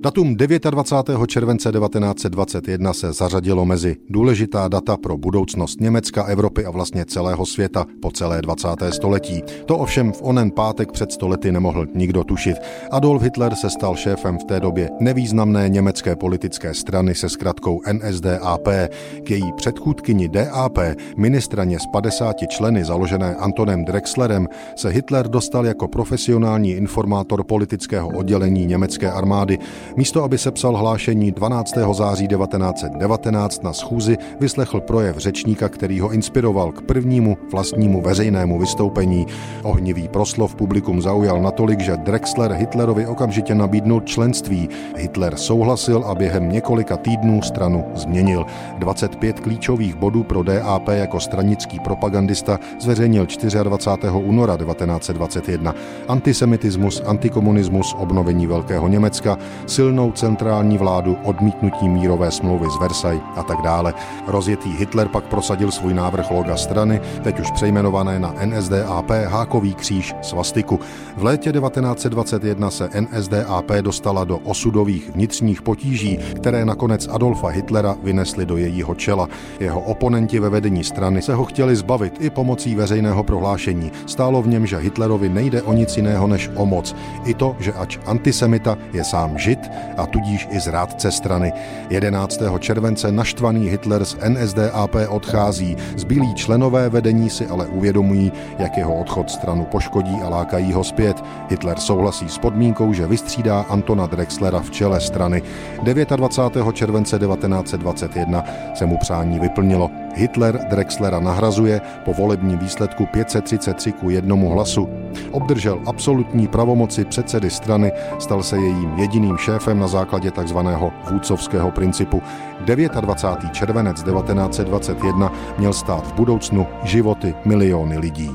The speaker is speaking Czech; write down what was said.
Datum 29. července 1921 se zařadilo mezi důležitá data pro budoucnost Německa, Evropy a vlastně celého světa po celé 20. století. To ovšem v onen pátek před stolety nemohl nikdo tušit. Adolf Hitler se stal šéfem v té době nevýznamné německé politické strany se zkratkou NSDAP. K její předchůdkyni DAP, ministraně s 50 členy založené Antonem Drexlerem, se Hitler dostal jako profesionální informátor politického oddělení německé armády Místo, aby sepsal hlášení 12. září 1919 na schůzi, vyslechl projev řečníka, který ho inspiroval k prvnímu vlastnímu veřejnému vystoupení. Ohnivý proslov publikum zaujal natolik, že Drexler Hitlerovi okamžitě nabídnul členství. Hitler souhlasil a během několika týdnů stranu změnil. 25 klíčových bodů pro DAP jako stranický propagandista zveřejnil 24. února 1921. Antisemitismus, antikomunismus, obnovení Velkého Německa, silnou centrální vládu, odmítnutí mírové smlouvy z Versailles a tak dále. Rozjetý Hitler pak prosadil svůj návrh loga strany, teď už přejmenované na NSDAP hákový kříž svastiku. V létě 1921 se NSDAP dostala do osudových vnitřních potíží, které nakonec Adolfa Hitlera vynesly do jejího čela. Jeho oponenti ve vedení strany se ho chtěli zbavit i pomocí veřejného prohlášení. Stálo v něm, že Hitlerovi nejde o nic jiného než o moc. I to, že ač antisemita je sám žid, a tudíž i zrádce strany. 11. července naštvaný Hitler z NSDAP odchází. Zbylí členové vedení si ale uvědomují, jak jeho odchod stranu poškodí a lákají ho zpět. Hitler souhlasí s podmínkou, že vystřídá Antona Drexlera v čele strany. 29. července 1921 se mu přání vyplnilo. Hitler Drexlera nahrazuje po volebním výsledku 533 ku jednomu hlasu. Obdržel absolutní pravomoci předsedy strany, stal se jejím jediným šéfem na základě tzv. vůdcovského principu. 29. červenec 1921 měl stát v budoucnu životy miliony lidí.